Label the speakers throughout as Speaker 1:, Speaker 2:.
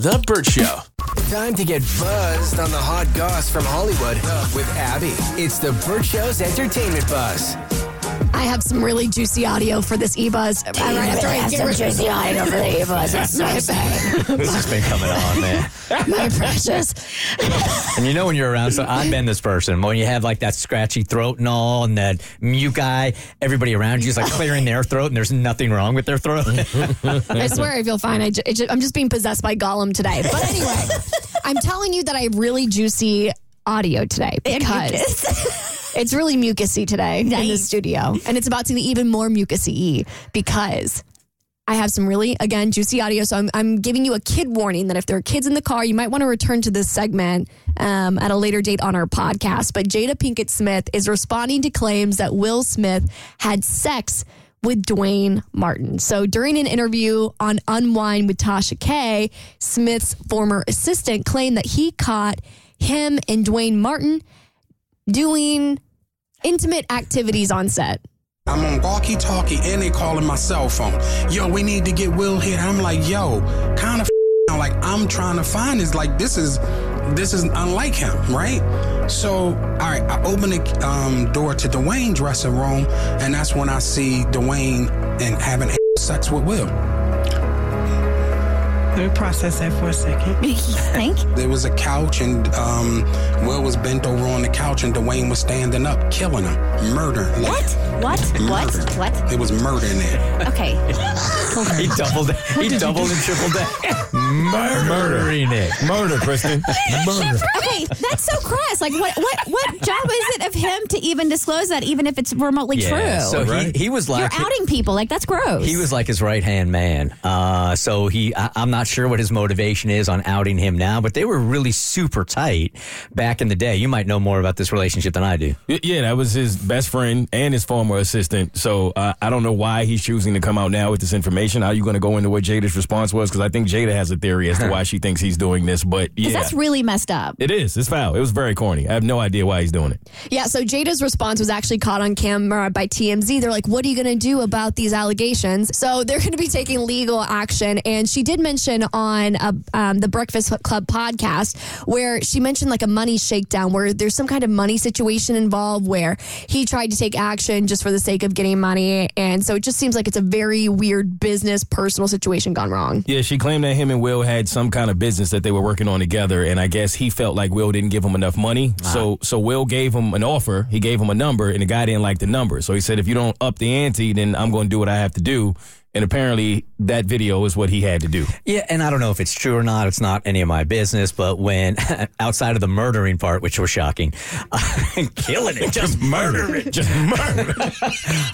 Speaker 1: The Bert Show.
Speaker 2: Time to get buzzed on the hot goss from Hollywood with Abby. It's the Bert Show's entertainment buzz.
Speaker 3: I have some really juicy audio for this e-buzz. Right after I get rid-
Speaker 4: juicy audio for the e-buzz. That's so exciting.
Speaker 1: This has been coming on, man.
Speaker 3: My precious.
Speaker 1: And you know when you're around, so I've been this person. When you have like that scratchy throat and all, and that mute guy, everybody around you is like clearing their throat, and there's nothing wrong with their throat.
Speaker 3: I swear I feel fine. I ju- it ju- I'm just being possessed by Gollum today. But anyway, I'm telling you that I have really juicy audio today because it's really mucusy today in the studio. And it's about to be even more mucusy because I have some really, again, juicy audio. So I'm, I'm giving you a kid warning that if there are kids in the car, you might want to return to this segment um, at a later date on our podcast. But Jada Pinkett Smith is responding to claims that Will Smith had sex with Duane Martin. So during an interview on Unwind with Tasha K, Smith's former assistant claimed that he caught him and Duane Martin doing intimate activities on set.
Speaker 5: I'm on walkie talkie and they calling my cell phone. Yo, we need to get Will here. I'm like, yo, kind of like I'm trying to find is like this is this is unlike him, right? So, all right, I open the um, door to Duane dressing room, and that's when I see Duane and having sex with Will.
Speaker 6: Let me process that for a second.
Speaker 4: Thank you.
Speaker 5: There was a couch, and um, Will was bent over on the couch, and Duane was standing up, killing him, murder.
Speaker 4: What? What? What?
Speaker 5: Murder.
Speaker 4: What?
Speaker 5: There was murder in there.
Speaker 4: Okay.
Speaker 1: he doubled, it. he doubled and tripled that. Murder. Murdering it.
Speaker 7: Murder, Kristen. Murder.
Speaker 4: Okay, that's so crass. Like, what, what, what job is it of him to even disclose that, even if it's remotely
Speaker 1: Yeah.
Speaker 4: true?
Speaker 1: So
Speaker 7: Right.
Speaker 1: he, he was
Speaker 4: You're outing people. Like, that's gross.
Speaker 1: He was like his right hand man. Uh, so he, I, I'm not sure what his motivation is on outing him now, but they were really super tight back in the day. You might know more about this relationship than I do.
Speaker 7: Yeah, that was his best friend and his former assistant. So uh, I don't know why he's choosing to come out now with this information. How are you going to go into what Jada's response was? Because I think Jada has a theory as to why she thinks he's doing this. But yeah,
Speaker 4: that's really messed up.
Speaker 7: it is. It's foul. It was very corny. I have no idea why he's doing it.
Speaker 3: Yeah, so Jada's response was actually caught on camera by TMZ. They're like, what are you going to do about these allegations? So they're going to be taking legal action. And she did mention on a, um, the Breakfast Club podcast where she mentioned like a money shakedown where there's some kind of money situation involved where he tried to take action just for the sake of getting money. And so it just seems like it's a very weird business, personal situation gone wrong.
Speaker 7: Yeah, she claimed that him and Will had some kind of business that they were working on together, and I guess he felt like Will didn't give him enough money. So, so Will gave him an offer. He gave him a number, and the guy didn't like the number. So he said, "If you don't up the ante, then I'm going to do what I have to do." And apparently, that video is what he had to do.
Speaker 1: Yeah, and I don't know if it's true or not. It's not any of my business. But when outside of the murdering part, which was shocking, killing it, just murder it,
Speaker 7: Just murder.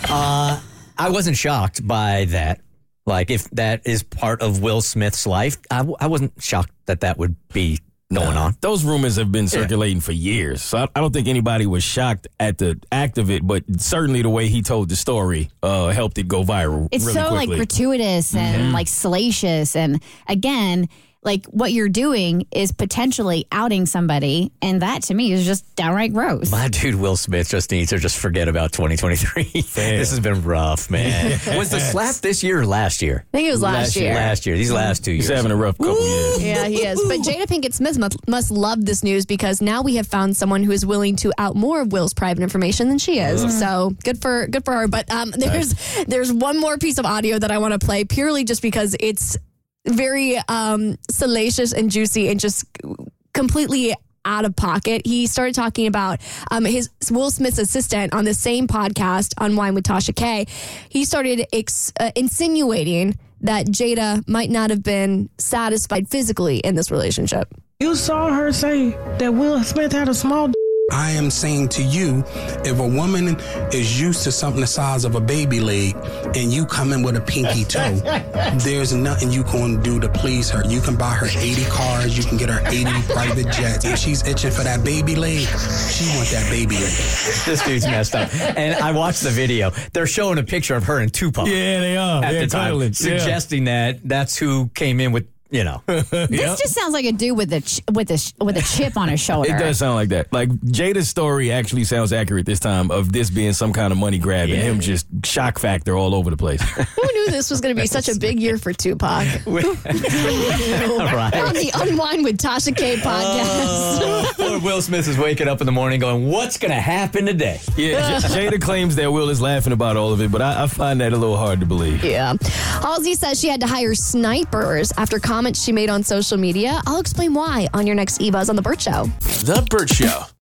Speaker 1: Uh, I wasn't shocked by that. Like, if that is part of Will Smith's life, I, w- I wasn't shocked that that would be going on.
Speaker 7: Those rumors have been circulating for years. So I, I don't think anybody was shocked at the act of it, but certainly the way he told the story uh, helped it go viral.
Speaker 4: It's
Speaker 7: really
Speaker 4: so like
Speaker 7: quickly.
Speaker 4: gratuitous and like salacious. And again, like what you're doing is potentially outing somebody. And that to me is just downright gross.
Speaker 1: My dude Will Smith just needs to just forget about 2023. this has been rough, man. Was the slap this year or last year?
Speaker 3: I think it was last, year.
Speaker 1: Last year. These last two years.
Speaker 7: He's
Speaker 1: years.
Speaker 7: having a rough couple years.
Speaker 3: Yeah, he is. But Jada Pinkett Smith must, must love this news because now we have found someone who is willing to out more of Will's private information than she is. So good for good for her. But um, there's there's one more piece of audio that I want to play purely just because it's very um, salacious and juicy and just completely out of pocket. He started talking about um, his Will Smith's assistant on the same podcast on Wine with Tasha K. He started ex- uh, insinuating that Jada might not have been satisfied physically in this relationship.
Speaker 6: You saw her say that Will Smith had a small. D-
Speaker 5: I am saying to you, if a woman is used to something the size of a baby leg and you come in with a pinky toe, there's nothing you can do to please her. You can buy her 80 cars, you can get her 80 private jets. If she's itching for that baby leg, she want that baby leg.
Speaker 1: this dude's messed up. And I watched the video. They're showing a picture of her and Tupac.
Speaker 7: Yeah, they are.
Speaker 1: At
Speaker 7: Yeah,
Speaker 1: the time,
Speaker 7: totally. Yeah.
Speaker 1: suggesting that that's who came in with, you know.
Speaker 4: This just sounds like a dude with a ch- with a ch- with a chip on his shoulder.
Speaker 7: It does sound like that. Like Jada's story actually sounds accurate this time of this being some kind of money grab and him just shock factor all over the place.
Speaker 3: Who knew this was going to be such a big year for Tupac?
Speaker 1: right.
Speaker 3: on the Unwind with Tasha K oh, podcast.
Speaker 1: Poor Will Smith is waking up in the morning going, What's going to happen today?
Speaker 7: Yeah, J- Jada claims that Will is laughing about all of it, but I, I find that a little hard to believe.
Speaker 3: Yeah. Halsey says she had to hire snipers after comments she made on social media. I'll explain why on your next eBuzz on The Bert Show.
Speaker 2: The Bert Show.